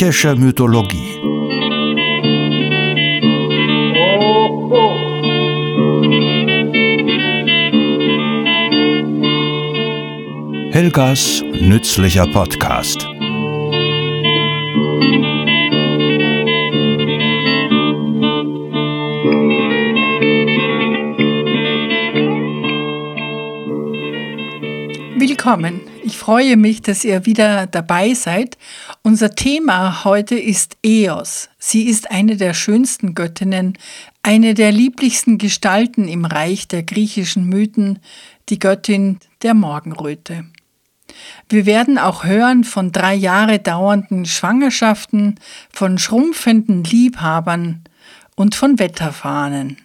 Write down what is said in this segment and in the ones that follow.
Griechische Mythologie Helgas nützlicher Podcast Willkommen. Ich freue mich, dass ihr wieder dabei seid. Unser Thema heute ist Eos. Sie ist eine der schönsten Göttinnen, eine der lieblichsten Gestalten im Reich der griechischen Mythen, die Göttin der Morgenröte. Wir werden auch hören von drei Jahre dauernden Schwangerschaften, von schrumpfenden Liebhabern und von Wetterfahnen.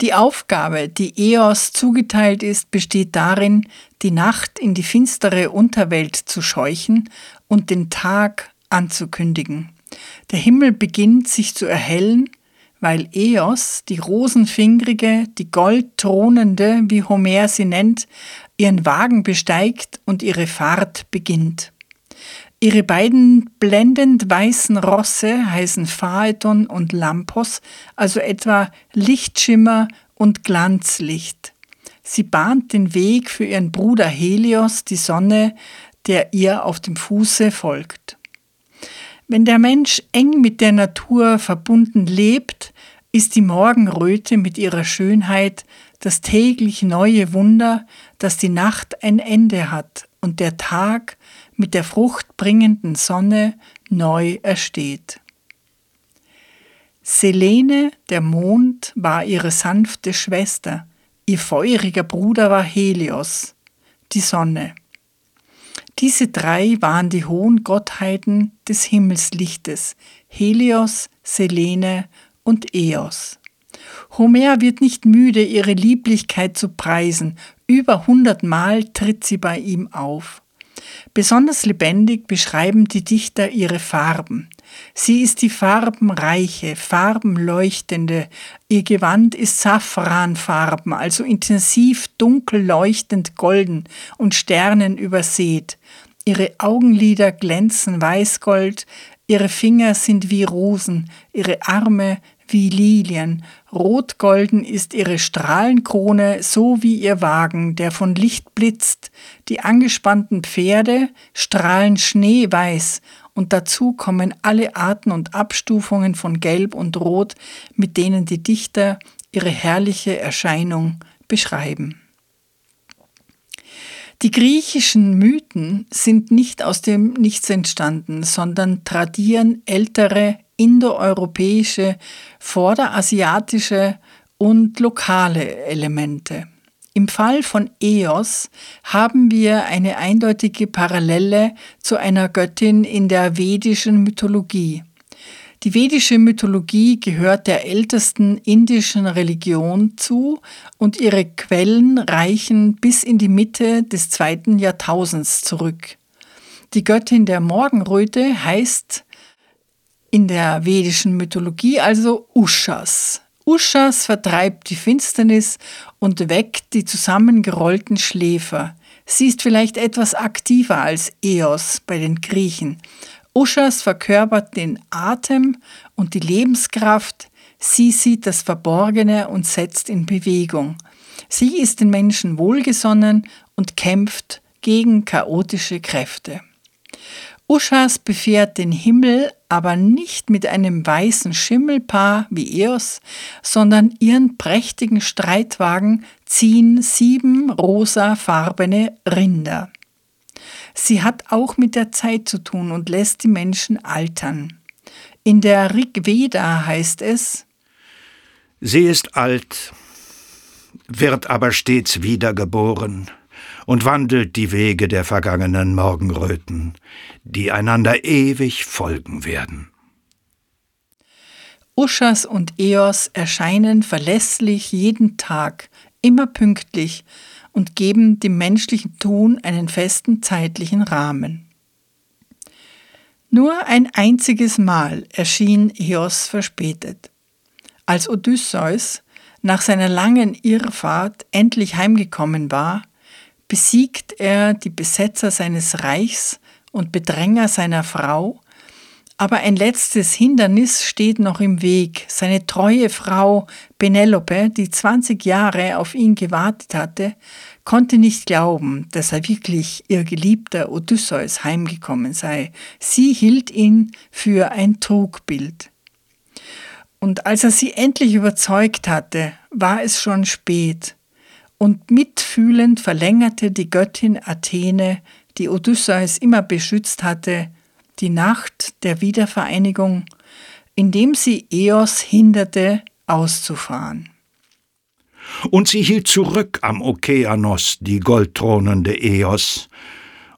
Die Aufgabe, die Eos zugeteilt ist, besteht darin, die Nacht in die finstere Unterwelt zu scheuchen und den Tag anzukündigen. Der Himmel beginnt sich zu erhellen, weil Eos, die rosenfingrige, die goldthronende, wie Homer sie nennt, ihren Wagen besteigt und ihre Fahrt beginnt. Ihre beiden blendend weißen Rosse heißen Phaeton und Lampos, also etwa Lichtschimmer und Glanzlicht. Sie bahnt den Weg für ihren Bruder Helios, die Sonne, der ihr auf dem Fuße folgt. Wenn der Mensch eng mit der Natur verbunden lebt, ist die Morgenröte mit ihrer Schönheit das täglich neue Wunder, dass die Nacht ein Ende hat und der Tag mit der fruchtbringenden Sonne neu ersteht. Selene, der Mond, war ihre sanfte Schwester, ihr feuriger Bruder war Helios, die Sonne. Diese drei waren die hohen Gottheiten des Himmelslichtes, Helios, Selene und Eos. Homer wird nicht müde, ihre Lieblichkeit zu preisen, über hundertmal tritt sie bei ihm auf. Besonders lebendig beschreiben die Dichter ihre Farben. Sie ist die farbenreiche, farbenleuchtende. Ihr Gewand ist Safranfarben, also intensiv dunkel leuchtend golden und Sternen übersät. Ihre Augenlider glänzen weißgold, ihre Finger sind wie Rosen, ihre Arme wie Lilien. Rotgolden ist ihre Strahlenkrone, so wie ihr Wagen, der von Licht blitzt. Die angespannten Pferde strahlen schneeweiß, und dazu kommen alle Arten und Abstufungen von Gelb und Rot, mit denen die Dichter ihre herrliche Erscheinung beschreiben. Die griechischen Mythen sind nicht aus dem Nichts entstanden, sondern tradieren ältere indoeuropäische, vorderasiatische und lokale Elemente. Im Fall von Eos haben wir eine eindeutige Parallele zu einer Göttin in der vedischen Mythologie. Die vedische Mythologie gehört der ältesten indischen Religion zu und ihre Quellen reichen bis in die Mitte des zweiten Jahrtausends zurück. Die Göttin der Morgenröte heißt in der vedischen Mythologie also Ushas. Ushas vertreibt die Finsternis und weckt die zusammengerollten Schläfer. Sie ist vielleicht etwas aktiver als Eos bei den Griechen. Ushas verkörpert den Atem und die Lebenskraft. Sie sieht das Verborgene und setzt in Bewegung. Sie ist den Menschen wohlgesonnen und kämpft gegen chaotische Kräfte. Uschas befährt den Himmel aber nicht mit einem weißen Schimmelpaar wie Eos, sondern ihren prächtigen Streitwagen ziehen sieben rosafarbene Rinder. Sie hat auch mit der Zeit zu tun und lässt die Menschen altern. In der Rig Veda heißt es, Sie ist alt, wird aber stets wiedergeboren und wandelt die Wege der vergangenen Morgenröten, die einander ewig folgen werden. Uschas und Eos erscheinen verlässlich jeden Tag, immer pünktlich und geben dem menschlichen Tun einen festen zeitlichen Rahmen. Nur ein einziges Mal erschien Eos verspätet. Als Odysseus nach seiner langen Irrfahrt endlich heimgekommen war, besiegt er die Besetzer seines Reichs und Bedränger seiner Frau, Aber ein letztes Hindernis steht noch im Weg. Seine treue Frau Penelope, die 20 Jahre auf ihn gewartet hatte, konnte nicht glauben, dass er wirklich ihr geliebter Odysseus heimgekommen sei. Sie hielt ihn für ein Trugbild. Und als er sie endlich überzeugt hatte, war es schon spät, und mitfühlend verlängerte die Göttin Athene, die Odysseus immer beschützt hatte, die Nacht der Wiedervereinigung, indem sie Eos hinderte, auszufahren. Und sie hielt zurück am Okeanos die goldthronende Eos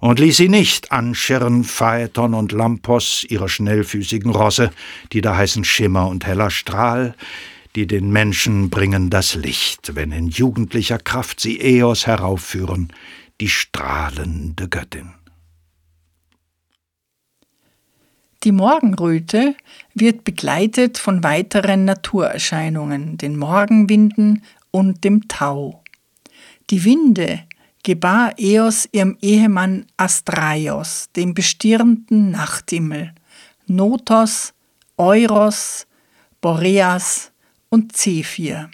und ließ sie nicht anschirren Phaeton und Lampos, ihre schnellfüßigen Rosse, die da heißen Schimmer und heller Strahl, die den Menschen bringen das Licht, wenn in jugendlicher Kraft sie Eos heraufführen, die strahlende Göttin. Die Morgenröte wird begleitet von weiteren Naturerscheinungen, den Morgenwinden und dem Tau. Die Winde gebar Eos ihrem Ehemann Astraios, dem bestirnten Nachthimmel, Notos, Euros, Boreas und Zephyr.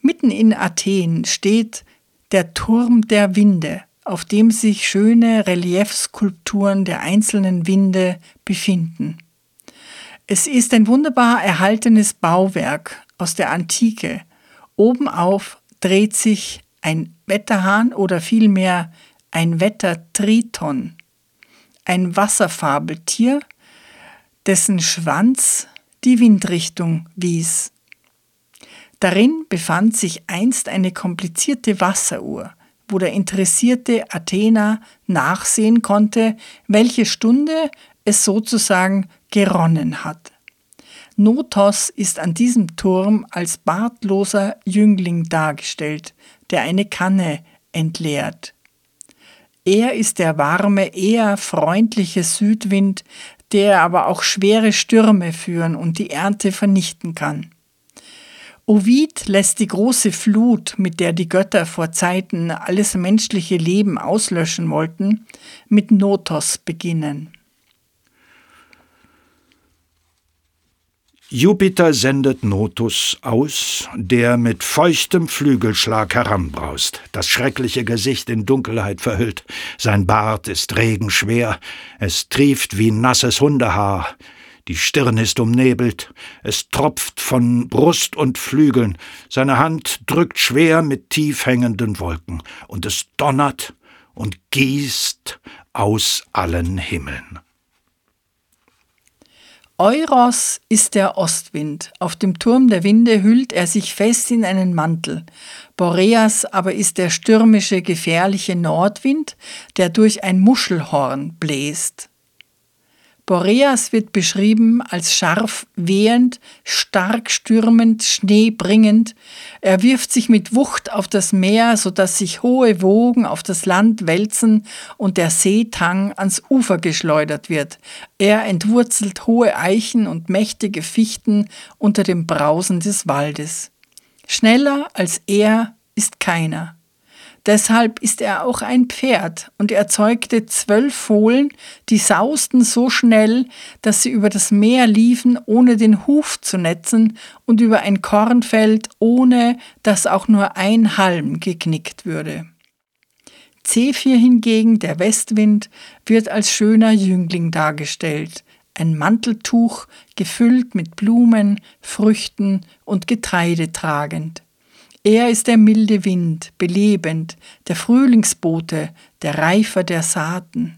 Mitten in Athen steht der Turm der Winde, auf dem sich schöne Reliefskulpturen der einzelnen Winde befinden. Es ist ein wunderbar erhaltenes Bauwerk aus der Antike. Obenauf dreht sich ein Wetterhahn oder vielmehr ein Wettertriton, ein Wasserfabeltier, dessen Schwanz die Windrichtung wies. Darin befand sich einst eine komplizierte Wasseruhr wo der interessierte Athener nachsehen konnte, welche Stunde es sozusagen geronnen hat. Notos ist an diesem Turm als bartloser Jüngling dargestellt, der eine Kanne entleert. Er ist der warme, eher freundliche Südwind, der aber auch schwere Stürme führen und die Ernte vernichten kann. Ovid lässt die große Flut, mit der die Götter vor Zeiten alles menschliche Leben auslöschen wollten, mit Notos beginnen. Jupiter sendet Notus aus, der mit feuchtem Flügelschlag heranbraust, das schreckliche Gesicht in Dunkelheit verhüllt, sein Bart ist regenschwer, es trieft wie nasses Hundehaar, die Stirn ist umnebelt, es tropft von Brust und Flügeln, seine Hand drückt schwer mit tief hängenden Wolken, und es donnert und gießt aus allen Himmeln. Euros ist der Ostwind. Auf dem Turm der Winde hüllt er sich fest in einen Mantel. Boreas aber ist der stürmische, gefährliche Nordwind, der durch ein Muschelhorn bläst. Boreas wird beschrieben als scharf wehend, stark stürmend, schneebringend. Er wirft sich mit Wucht auf das Meer, sodass sich hohe Wogen auf das Land wälzen und der Seetang ans Ufer geschleudert wird. Er entwurzelt hohe Eichen und mächtige Fichten unter dem Brausen des Waldes. Schneller als er ist keiner. Deshalb ist er auch ein Pferd und erzeugte zwölf Fohlen, die sausten so schnell, dass sie über das Meer liefen, ohne den Huf zu netzen und über ein Kornfeld, ohne dass auch nur ein Halm geknickt würde. Zephyr hingegen, der Westwind, wird als schöner Jüngling dargestellt, ein Manteltuch gefüllt mit Blumen, Früchten und Getreide tragend. Er ist der milde Wind, belebend, der Frühlingsbote, der Reifer der Saaten.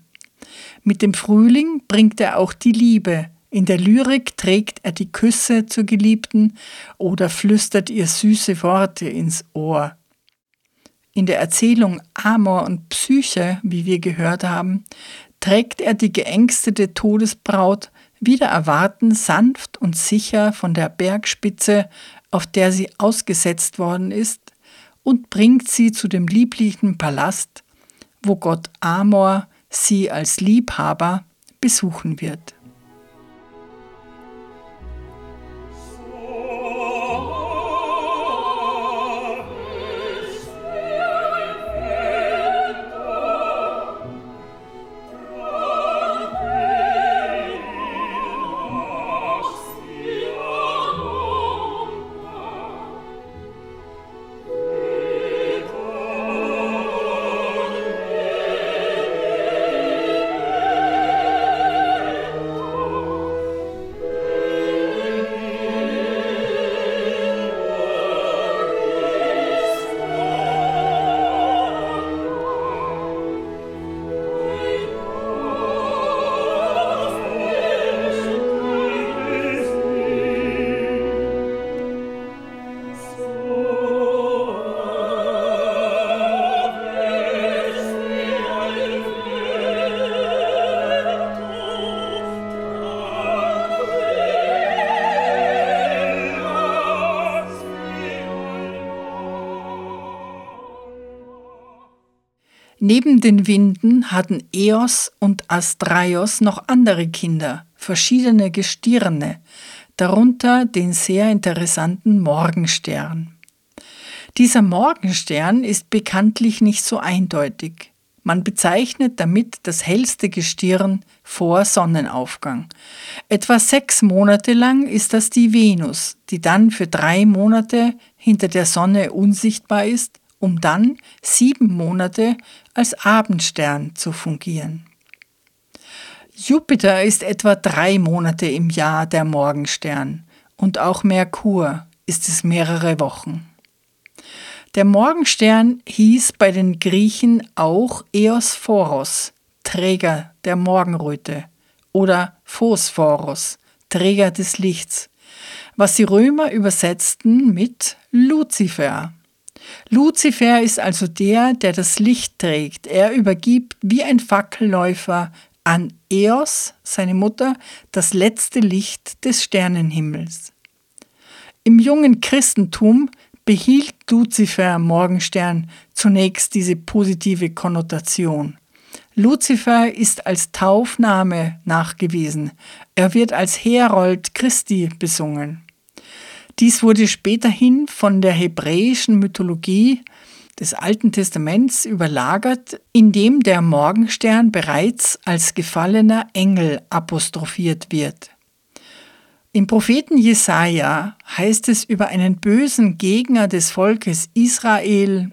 Mit dem Frühling bringt er auch die Liebe. In der Lyrik trägt er die Küsse zur Geliebten oder flüstert ihr süße Worte ins Ohr. In der Erzählung Amor und Psyche, wie wir gehört haben, trägt er die geängstete Todesbraut wieder erwarten sanft und sicher von der Bergspitze auf der sie ausgesetzt worden ist, und bringt sie zu dem lieblichen Palast, wo Gott Amor sie als Liebhaber besuchen wird. Neben den Winden hatten Eos und Astraios noch andere Kinder, verschiedene Gestirne, darunter den sehr interessanten Morgenstern. Dieser Morgenstern ist bekanntlich nicht so eindeutig. Man bezeichnet damit das hellste Gestirn vor Sonnenaufgang. Etwa sechs Monate lang ist das die Venus, die dann für drei Monate hinter der Sonne unsichtbar ist um dann sieben Monate als Abendstern zu fungieren. Jupiter ist etwa drei Monate im Jahr der Morgenstern und auch Merkur ist es mehrere Wochen. Der Morgenstern hieß bei den Griechen auch Eosphoros, Träger der Morgenröte, oder Phosphoros, Träger des Lichts, was die Römer übersetzten mit Luzifer. Luzifer ist also der, der das Licht trägt. Er übergibt wie ein Fackelläufer an Eos, seine Mutter, das letzte Licht des Sternenhimmels. Im jungen Christentum behielt Luzifer Morgenstern zunächst diese positive Konnotation. Luzifer ist als Taufname nachgewiesen. Er wird als Herold Christi besungen. Dies wurde späterhin von der hebräischen Mythologie des Alten Testaments überlagert, indem der Morgenstern bereits als gefallener Engel apostrophiert wird. Im Propheten Jesaja heißt es über einen bösen Gegner des Volkes Israel: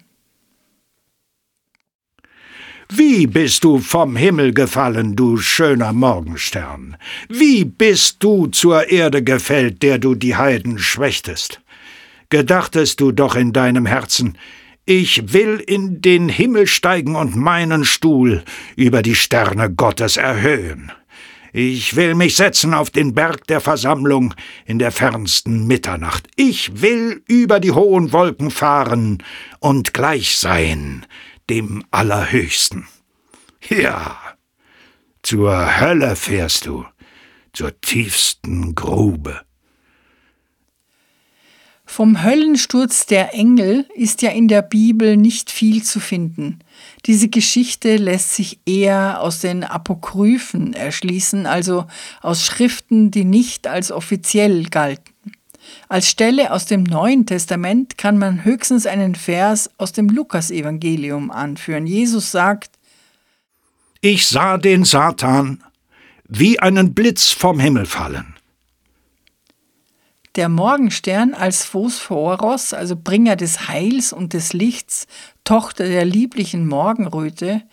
wie bist du vom Himmel gefallen, du schöner Morgenstern? Wie bist du zur Erde gefällt, der du die Heiden schwächtest? Gedachtest du doch in deinem Herzen, ich will in den Himmel steigen und meinen Stuhl über die Sterne Gottes erhöhen. Ich will mich setzen auf den Berg der Versammlung in der fernsten Mitternacht. Ich will über die hohen Wolken fahren und gleich sein dem Allerhöchsten. Ja, zur Hölle fährst du, zur tiefsten Grube. Vom Höllensturz der Engel ist ja in der Bibel nicht viel zu finden. Diese Geschichte lässt sich eher aus den Apokryphen erschließen, also aus Schriften, die nicht als offiziell galten. Als Stelle aus dem Neuen Testament kann man höchstens einen Vers aus dem Lukasevangelium anführen. Jesus sagt, Ich sah den Satan wie einen Blitz vom Himmel fallen. Der Morgenstern als Phosphoros, also Bringer des Heils und des Lichts, Tochter der lieblichen Morgenröte,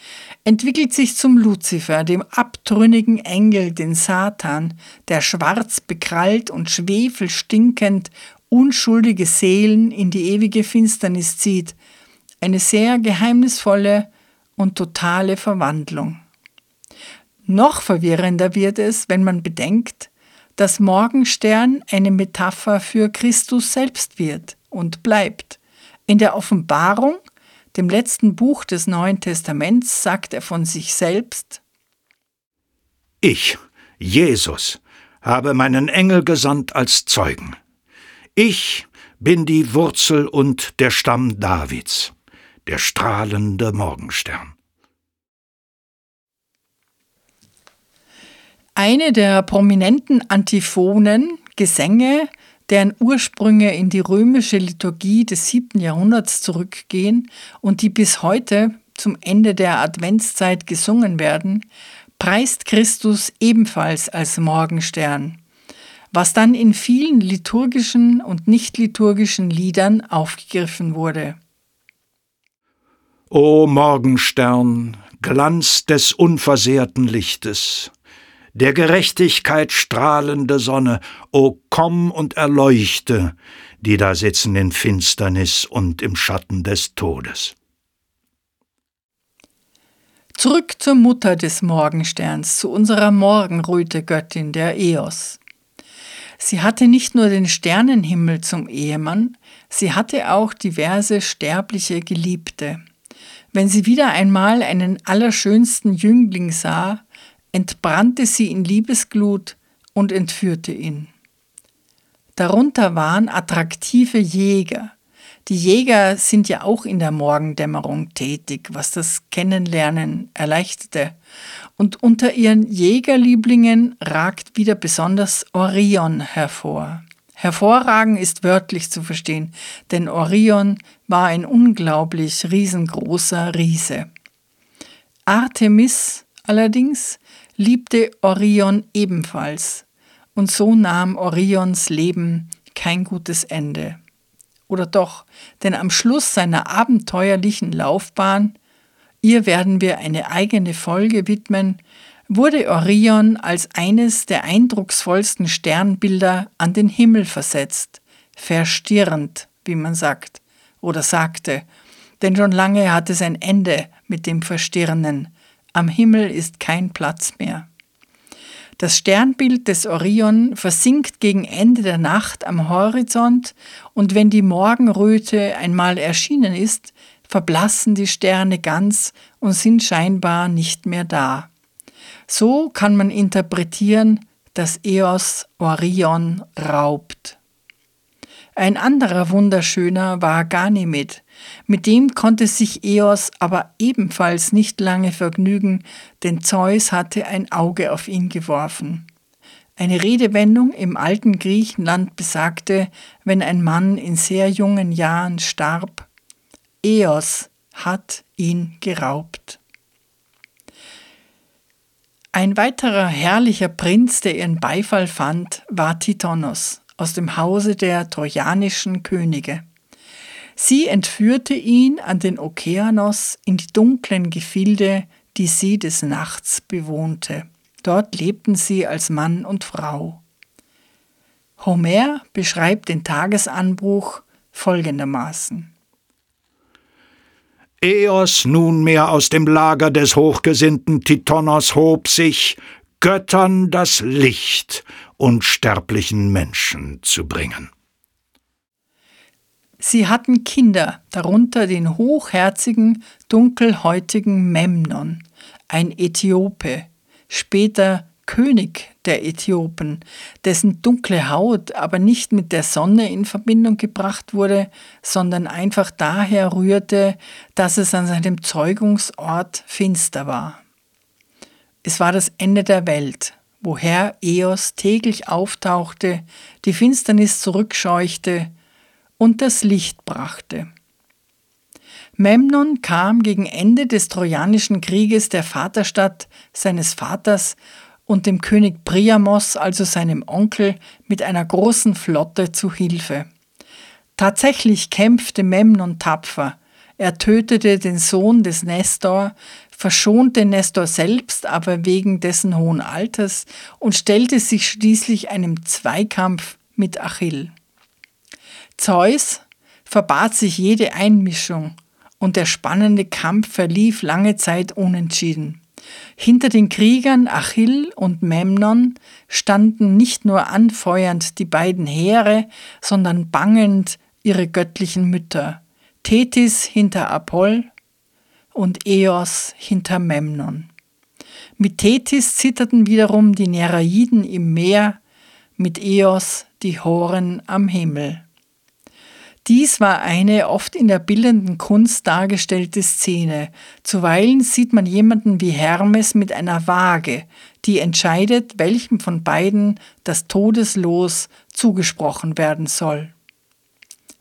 entwickelt sich zum Luzifer, dem abtrünnigen Engel, den Satan, der schwarz bekrallt und schwefelstinkend unschuldige Seelen in die ewige Finsternis zieht, eine sehr geheimnisvolle und totale Verwandlung. Noch verwirrender wird es, wenn man bedenkt, dass Morgenstern eine Metapher für Christus selbst wird und bleibt. In der Offenbarung, dem letzten Buch des Neuen Testaments, sagt er von sich selbst Ich, Jesus, habe meinen Engel gesandt als Zeugen. Ich bin die Wurzel und der Stamm Davids, der strahlende Morgenstern. Eine der prominenten Antiphonen, Gesänge, deren Ursprünge in die römische Liturgie des 7. Jahrhunderts zurückgehen und die bis heute zum Ende der Adventszeit gesungen werden, preist Christus ebenfalls als Morgenstern, was dann in vielen liturgischen und nicht liturgischen Liedern aufgegriffen wurde. O Morgenstern, Glanz des unversehrten Lichtes, der Gerechtigkeit strahlende Sonne, o komm und erleuchte, die da sitzen in Finsternis und im Schatten des Todes. Zurück zur Mutter des Morgensterns, zu unserer Morgenröte-Göttin, der Eos. Sie hatte nicht nur den Sternenhimmel zum Ehemann, sie hatte auch diverse sterbliche Geliebte. Wenn sie wieder einmal einen allerschönsten Jüngling sah, entbrannte sie in Liebesglut und entführte ihn. Darunter waren attraktive Jäger, Die Jäger sind ja auch in der Morgendämmerung tätig, was das Kennenlernen erleichterte. Und unter ihren Jägerlieblingen ragt wieder besonders Orion hervor. Hervorragen ist wörtlich zu verstehen, denn Orion war ein unglaublich riesengroßer Riese. Artemis allerdings liebte Orion ebenfalls, und so nahm Orions Leben kein gutes Ende. Oder doch, denn am Schluss seiner abenteuerlichen Laufbahn, ihr werden wir eine eigene Folge widmen, wurde Orion als eines der eindrucksvollsten Sternbilder an den Himmel versetzt, verstirrend, wie man sagt, oder sagte, denn schon lange hat es ein Ende mit dem Verstirnen, am Himmel ist kein Platz mehr. Das Sternbild des Orion versinkt gegen Ende der Nacht am Horizont und wenn die Morgenröte einmal erschienen ist, verblassen die Sterne ganz und sind scheinbar nicht mehr da. So kann man interpretieren, dass Eos Orion raubt. Ein anderer Wunderschöner war Ganymed. Mit dem konnte sich Eos aber ebenfalls nicht lange vergnügen, denn Zeus hatte ein Auge auf ihn geworfen. Eine Redewendung im alten Griechenland besagte, wenn ein Mann in sehr jungen Jahren starb, Eos hat ihn geraubt. Ein weiterer herrlicher Prinz, der ihren Beifall fand, war Tithonus aus dem Hause der trojanischen Könige. Sie entführte ihn an den Okeanos in die dunklen Gefilde, die sie des Nachts bewohnte. Dort lebten sie als Mann und Frau. Homer beschreibt den Tagesanbruch folgendermaßen. Eos nunmehr aus dem Lager des hochgesinnten Tithonus hob sich, Göttern das Licht unsterblichen Menschen zu bringen. Sie hatten Kinder, darunter den hochherzigen, dunkelhäutigen Memnon, ein Äthiope, später König der Äthiopen, dessen dunkle Haut aber nicht mit der Sonne in Verbindung gebracht wurde, sondern einfach daher rührte, dass es an seinem Zeugungsort finster war. Es war das Ende der Welt, woher Eos täglich auftauchte, die Finsternis zurückscheuchte und das Licht brachte. Memnon kam gegen Ende des Trojanischen Krieges der Vaterstadt seines Vaters und dem König Priamos, also seinem Onkel, mit einer großen Flotte zu Hilfe. Tatsächlich kämpfte Memnon tapfer. Er tötete den Sohn des Nestor, verschonte Nestor selbst aber wegen dessen hohen Alters und stellte sich schließlich einem Zweikampf mit Achill. Zeus verbat sich jede Einmischung und der spannende Kampf verlief lange Zeit unentschieden. Hinter den Kriegern Achill und Memnon standen nicht nur anfeuernd die beiden Heere, sondern bangend ihre göttlichen Mütter. Tethys hinter Apoll und Eos hinter Memnon. Mit Tethys zitterten wiederum die Nereiden im Meer, mit Eos die Horen am Himmel. Dies war eine oft in der bildenden Kunst dargestellte Szene. Zuweilen sieht man jemanden wie Hermes mit einer Waage, die entscheidet, welchem von beiden das Todeslos zugesprochen werden soll.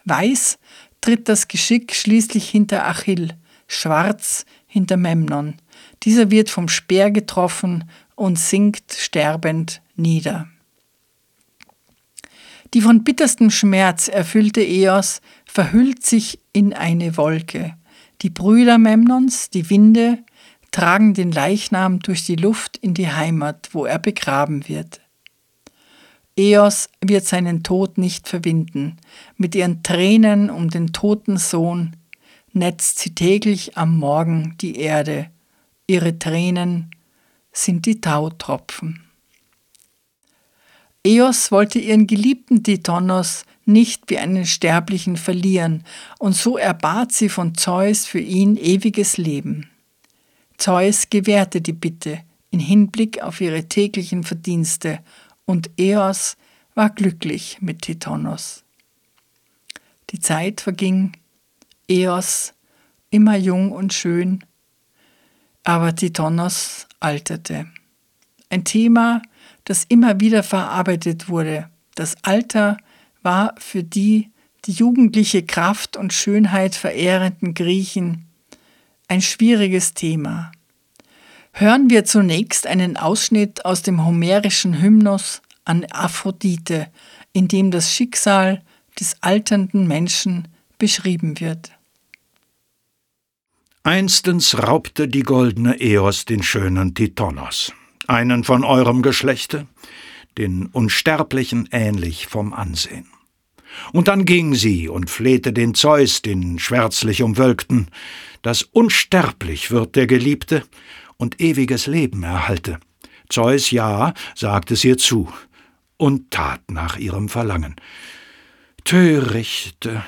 Weiß tritt das Geschick schließlich hinter Achill, schwarz hinter Memnon. Dieser wird vom Speer getroffen und sinkt sterbend nieder. Die von bitterstem Schmerz erfüllte Eos verhüllt sich in eine Wolke. Die Brüder Memnons, die Winde, tragen den Leichnam durch die Luft in die Heimat, wo er begraben wird. Eos wird seinen Tod nicht verwinden. Mit ihren Tränen um den toten Sohn netzt sie täglich am Morgen die Erde. Ihre Tränen sind die Tautropfen. Eos wollte ihren geliebten Tithonus nicht wie einen Sterblichen verlieren, und so erbat sie von Zeus für ihn ewiges Leben. Zeus gewährte die Bitte in Hinblick auf ihre täglichen Verdienste, und Eos war glücklich mit Tithonus. Die Zeit verging, Eos immer jung und schön, aber Titonos alterte. Ein Thema, das immer wieder verarbeitet wurde. Das Alter war für die die jugendliche Kraft und Schönheit verehrenden Griechen ein schwieriges Thema. Hören wir zunächst einen Ausschnitt aus dem homerischen Hymnus an Aphrodite, in dem das Schicksal des alternden Menschen beschrieben wird. Einstens raubte die goldene Eos den schönen Titonos, einen von eurem Geschlechte, den Unsterblichen ähnlich vom Ansehen. Und dann ging sie und flehte den Zeus, den schwärzlich umwölkten, dass unsterblich wird der Geliebte und ewiges Leben erhalte. Zeus ja, sagte es ihr zu und tat nach ihrem Verlangen. Törichte,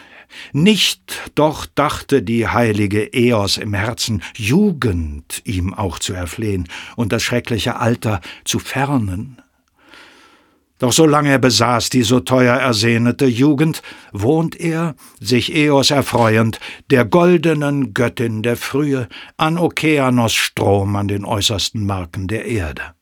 nicht doch dachte die heilige Eos im Herzen, Jugend ihm auch zu erflehen und das schreckliche Alter zu fernen. Doch solange er besaß die so teuer ersehnete Jugend, wohnt er, sich Eos erfreuend, der goldenen Göttin der Frühe, an Okeanos Strom an den äußersten Marken der Erde.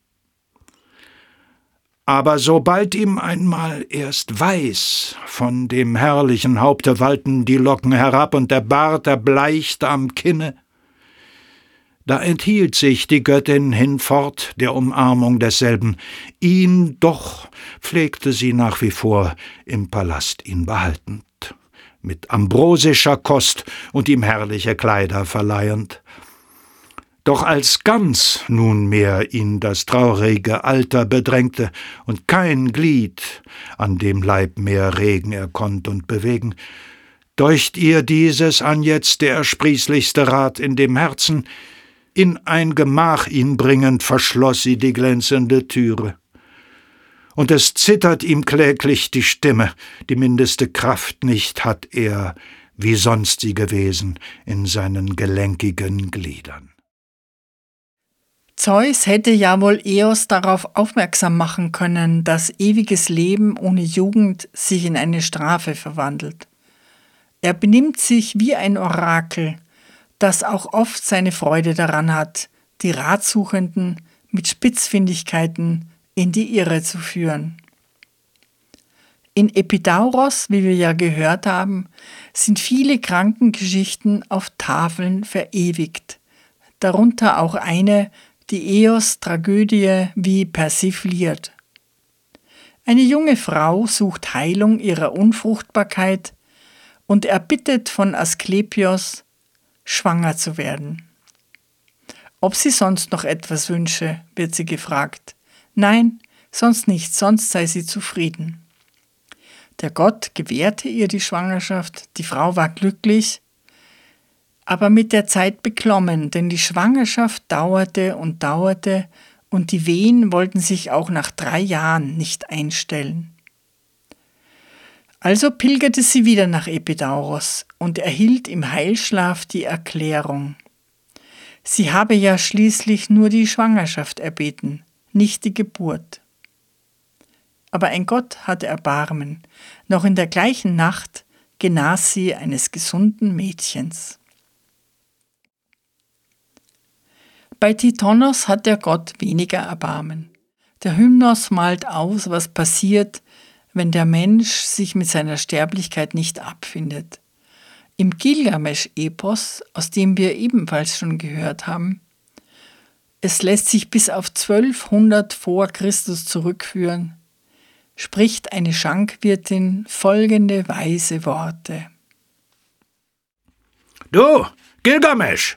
Aber sobald ihm einmal erst weiß von dem herrlichen Haupte wallten die Locken herab und der Bart erbleichte am Kinne, da enthielt sich die Göttin hinfort der Umarmung desselben, ihn doch pflegte sie nach wie vor im Palast ihn behaltend, mit ambrosischer Kost und ihm herrliche Kleider verleihend. Doch als ganz nunmehr ihn das traurige Alter bedrängte und kein Glied an dem Leib mehr regen er konnt und bewegen, deucht ihr dieses anjetzt der ersprießlichste Rat in dem Herzen, in ein Gemach ihn bringend verschloss sie die glänzende Türe. Und es zittert ihm kläglich die Stimme, die mindeste Kraft nicht hat er, wie sonst sie gewesen, in seinen gelenkigen Gliedern. Zeus hätte ja wohl Eos darauf aufmerksam machen können, dass ewiges Leben ohne Jugend sich in eine Strafe verwandelt. Er benimmt sich wie ein Orakel, das auch oft seine Freude daran hat, die Ratsuchenden mit Spitzfindigkeiten in die Irre zu führen. In Epidauros, wie wir ja gehört haben, sind viele Krankengeschichten auf Tafeln verewigt, darunter auch eine, die Eos-Tragödie wie persifliert. Eine junge Frau sucht Heilung ihrer Unfruchtbarkeit und erbittet von Asklepios, schwanger zu werden. Ob sie sonst noch etwas wünsche, wird sie gefragt. Nein, sonst nichts, sonst sei sie zufrieden. Der Gott gewährte ihr die Schwangerschaft, die Frau war glücklich aber mit der Zeit beklommen, denn die Schwangerschaft dauerte und dauerte und die Wehen wollten sich auch nach drei Jahren nicht einstellen. Also pilgerte sie wieder nach Epidauros und erhielt im Heilschlaf die Erklärung. Sie habe ja schließlich nur die Schwangerschaft erbeten, nicht die Geburt. Aber ein Gott hatte Erbarmen. Noch in der gleichen Nacht genas sie eines gesunden Mädchens. Bei Titonos hat der Gott weniger Erbarmen. Der Hymnos malt aus, was passiert, wenn der Mensch sich mit seiner Sterblichkeit nicht abfindet. Im Gilgamesch-Epos, aus dem wir ebenfalls schon gehört haben, es lässt sich bis auf 1200 vor Christus zurückführen, spricht eine Schankwirtin folgende weise Worte. Du, Gilgamesch,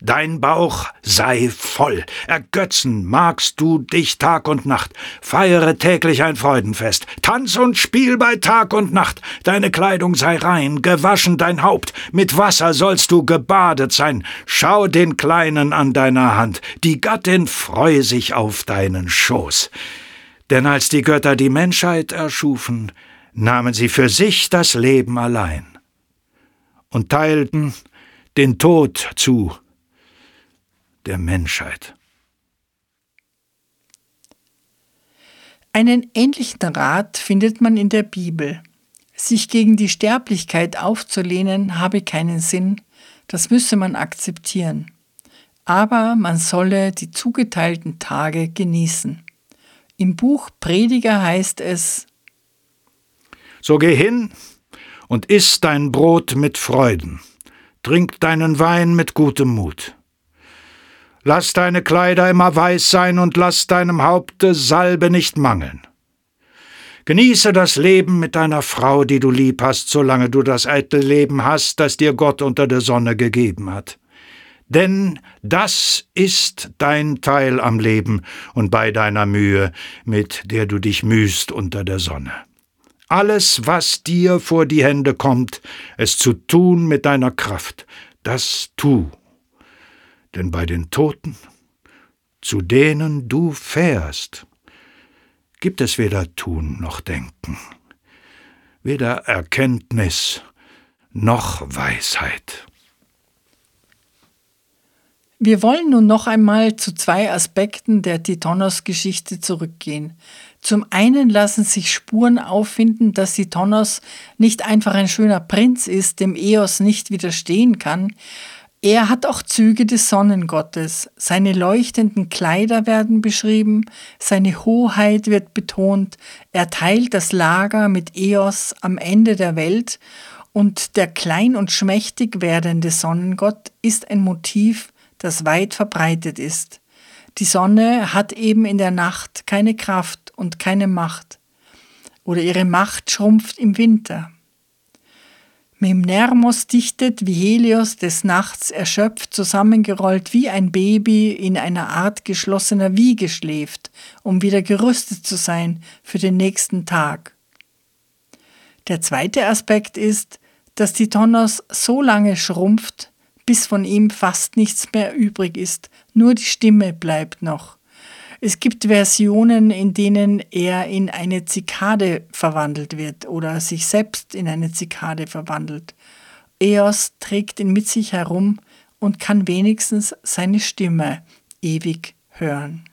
Dein Bauch sei voll. Ergötzen magst du dich Tag und Nacht. Feiere täglich ein Freudenfest. Tanz und spiel bei Tag und Nacht. Deine Kleidung sei rein, gewaschen dein Haupt. Mit Wasser sollst du gebadet sein. Schau den Kleinen an deiner Hand. Die Gattin freue sich auf deinen Schoß. Denn als die Götter die Menschheit erschufen, nahmen sie für sich das Leben allein und teilten den Tod zu der Menschheit. Einen ähnlichen Rat findet man in der Bibel. Sich gegen die Sterblichkeit aufzulehnen, habe keinen Sinn, das müsse man akzeptieren. Aber man solle die zugeteilten Tage genießen. Im Buch Prediger heißt es So geh hin und iss dein Brot mit Freuden, trink deinen Wein mit gutem Mut. Lass deine Kleider immer weiß sein und lass deinem Haupte Salbe nicht mangeln. Genieße das Leben mit deiner Frau, die du lieb hast, solange du das eitle Leben hast, das dir Gott unter der Sonne gegeben hat. Denn das ist dein Teil am Leben und bei deiner Mühe, mit der du dich mühst unter der Sonne. Alles, was dir vor die Hände kommt, es zu tun mit deiner Kraft, das tu. Denn bei den Toten, zu denen du fährst, gibt es weder Tun noch Denken, weder Erkenntnis noch Weisheit. Wir wollen nun noch einmal zu zwei Aspekten der Titonos-Geschichte zurückgehen. Zum einen lassen sich Spuren auffinden, dass Titonos nicht einfach ein schöner Prinz ist, dem Eos nicht widerstehen kann, er hat auch Züge des Sonnengottes. Seine leuchtenden Kleider werden beschrieben, seine Hoheit wird betont, er teilt das Lager mit Eos am Ende der Welt und der klein und schmächtig werdende Sonnengott ist ein Motiv, das weit verbreitet ist. Die Sonne hat eben in der Nacht keine Kraft und keine Macht. Oder ihre Macht schrumpft im Winter. Memnermos dichtet, wie Helios des Nachts erschöpft zusammengerollt wie ein Baby in einer Art geschlossener Wiege schläft, um wieder gerüstet zu sein für den nächsten Tag. Der zweite Aspekt ist, dass Titonos so lange schrumpft, bis von ihm fast nichts mehr übrig ist, nur die Stimme bleibt noch. Es gibt Versionen, in denen er in eine Zikade verwandelt wird oder sich selbst in eine Zikade verwandelt. Eos trägt ihn mit sich herum und kann wenigstens seine Stimme ewig hören.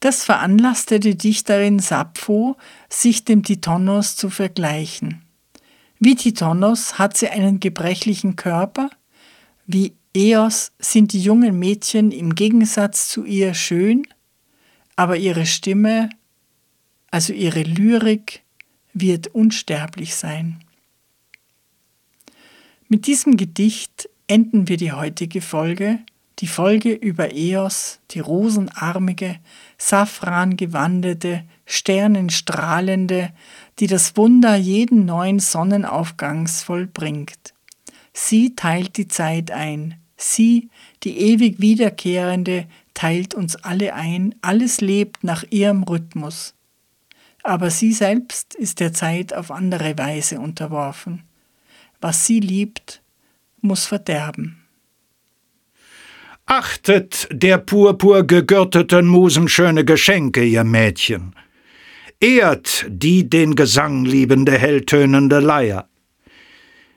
Das veranlasste die Dichterin Sappho, sich dem Titonos zu vergleichen. Wie Titonos hat sie einen gebrechlichen Körper, wie Eos sind die jungen Mädchen im Gegensatz zu ihr schön, aber ihre Stimme, also ihre Lyrik, wird unsterblich sein. Mit diesem Gedicht enden wir die heutige Folge, die Folge über Eos, die rosenarmige, safrangewandete, sternenstrahlende, die das Wunder jeden neuen Sonnenaufgangs vollbringt. Sie teilt die Zeit ein, Sie, die ewig Wiederkehrende, teilt uns alle ein, alles lebt nach ihrem Rhythmus. Aber sie selbst ist der Zeit auf andere Weise unterworfen. Was sie liebt, muss verderben. Achtet der purpur gegürteten Musen schöne Geschenke, ihr Mädchen. Ehrt die den Gesang liebende helltönende Leier.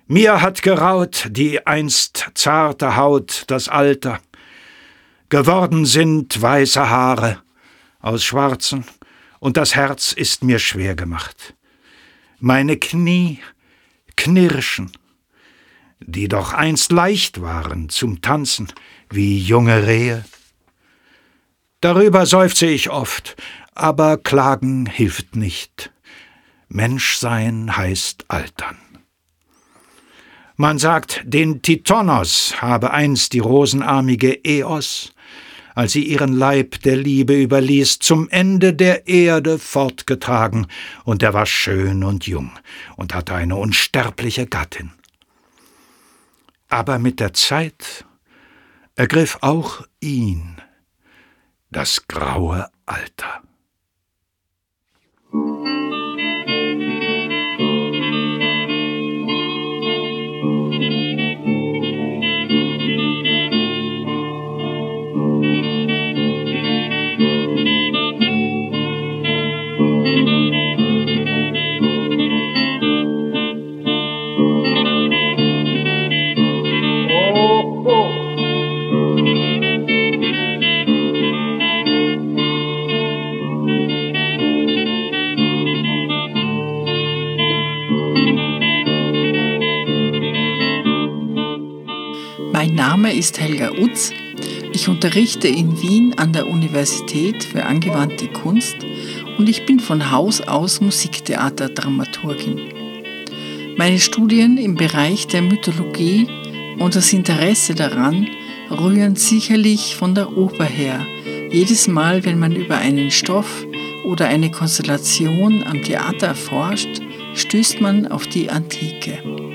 Mir hat geraut die einst zarte Haut, das Alter. Geworden sind weiße Haare aus schwarzen, und das Herz ist mir schwer gemacht. Meine Knie knirschen, die doch einst leicht waren zum Tanzen wie junge Rehe. Darüber seufze ich oft, aber Klagen hilft nicht. Menschsein heißt altern. Man sagt, den Titonos habe einst die rosenarmige Eos, als sie ihren Leib der Liebe überließ, zum Ende der Erde fortgetragen, und er war schön und jung und hatte eine unsterbliche Gattin. Aber mit der Zeit ergriff auch ihn das graue Alter. Ist Helga Utz. Ich unterrichte in Wien an der Universität für angewandte Kunst und ich bin von Haus aus Musiktheaterdramaturgin. Meine Studien im Bereich der Mythologie und das Interesse daran rühren sicherlich von der Oper her. Jedes Mal, wenn man über einen Stoff oder eine Konstellation am Theater erforscht, stößt man auf die Antike.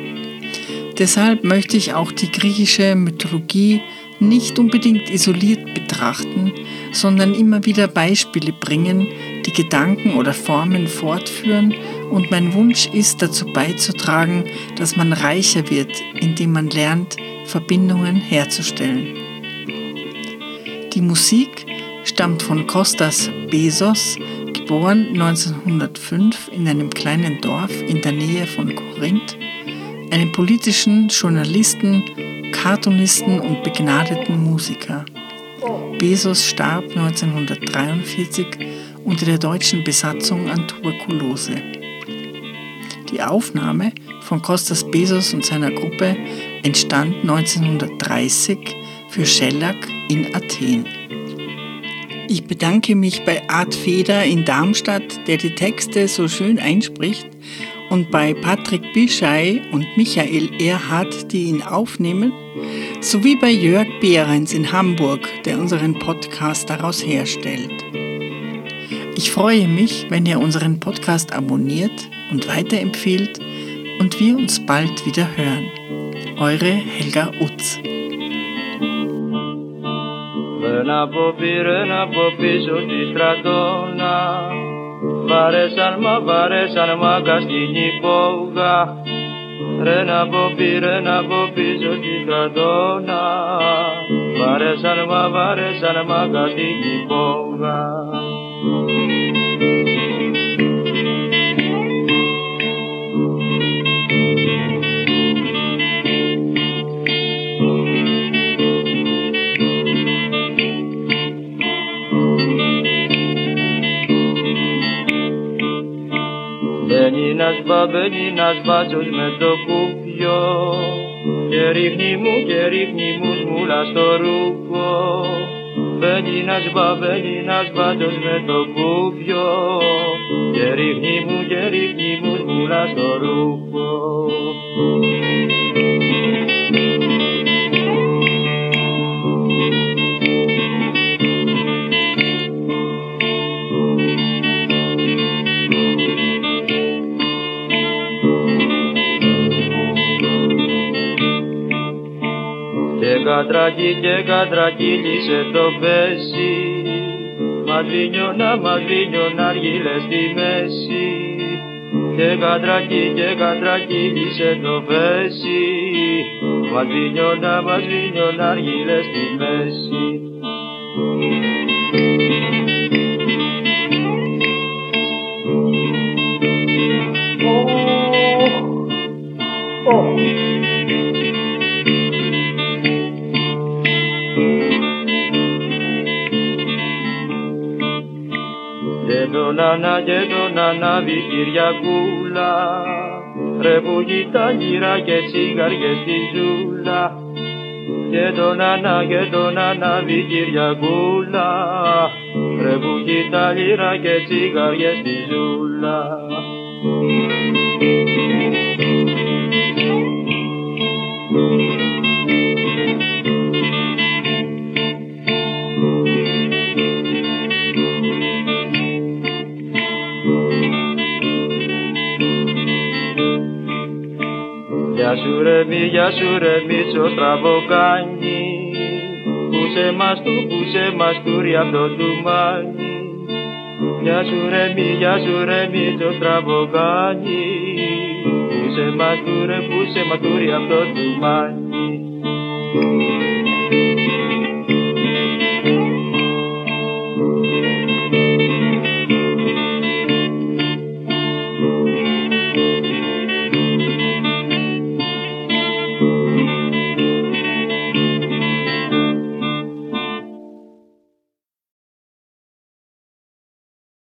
Deshalb möchte ich auch die griechische Mythologie nicht unbedingt isoliert betrachten, sondern immer wieder Beispiele bringen, die Gedanken oder Formen fortführen und mein Wunsch ist dazu beizutragen, dass man reicher wird, indem man lernt, Verbindungen herzustellen. Die Musik stammt von Kostas Bezos, geboren 1905 in einem kleinen Dorf in der Nähe von Korinth, einem politischen Journalisten, Cartoonisten und begnadeten Musiker. Bezos starb 1943 unter der deutschen Besatzung an Tuberkulose. Die Aufnahme von Kostas Bezos und seiner Gruppe entstand 1930 für Schellack in Athen. Ich bedanke mich bei Art Feder in Darmstadt, der die Texte so schön einspricht, und bei Patrick Bischei und Michael Erhardt, die ihn aufnehmen, sowie bei Jörg Behrens in Hamburg, der unseren Podcast daraus herstellt. Ich freue mich, wenn ihr unseren Podcast abonniert und weiterempfehlt und wir uns bald wieder hören. Eure Helga Utz. Râna popi, râna popi, jos din Βαρέσαν μα βαρέσαν μα στην υπόγα. Ρε να από πήρε να από πίσω τη στρατόνα Βαρέσαν μα βαρέσαν μα στην υπόγα ένας μπαμπένι, ένας μπάτσος με το κουπιό. Και ρίχνει μου και ρίχνει μου σμούλα στο ρούχο. Μπαίνει ένας μπαμπένι, ένας μπάτσος με το κουπιό κατρακί και κατρακύλισε το πέσι. Μαδρίνιωνα, μαδρίνιωνα αργύλε στη μέση. Και κατρακί και κατρακύλισε το πέσι. Μαδρίνιωνα, μαδρίνιωνα αργύλε στη μέση νάνα και τον ανάβει Κυριακούλα Ρε που τα γύρα και τσιγαριές στη ζούλα. Και τον ανά και τον ανάβει Κυριακούλα Ρε που τα γύρα και τσιγαριές στη ζούλα Γεια σου ρε μη, γεια σου ρε μίτσο στραβοκάνι Πούσε μας του, πούσε μας του ρε αυτό του μάνι Γεια σου ρε μη, γεια σου ρε μίτσο στραβοκάνι Πούσε μας του ρε, πούσε μας του ρε αυτό του μάνι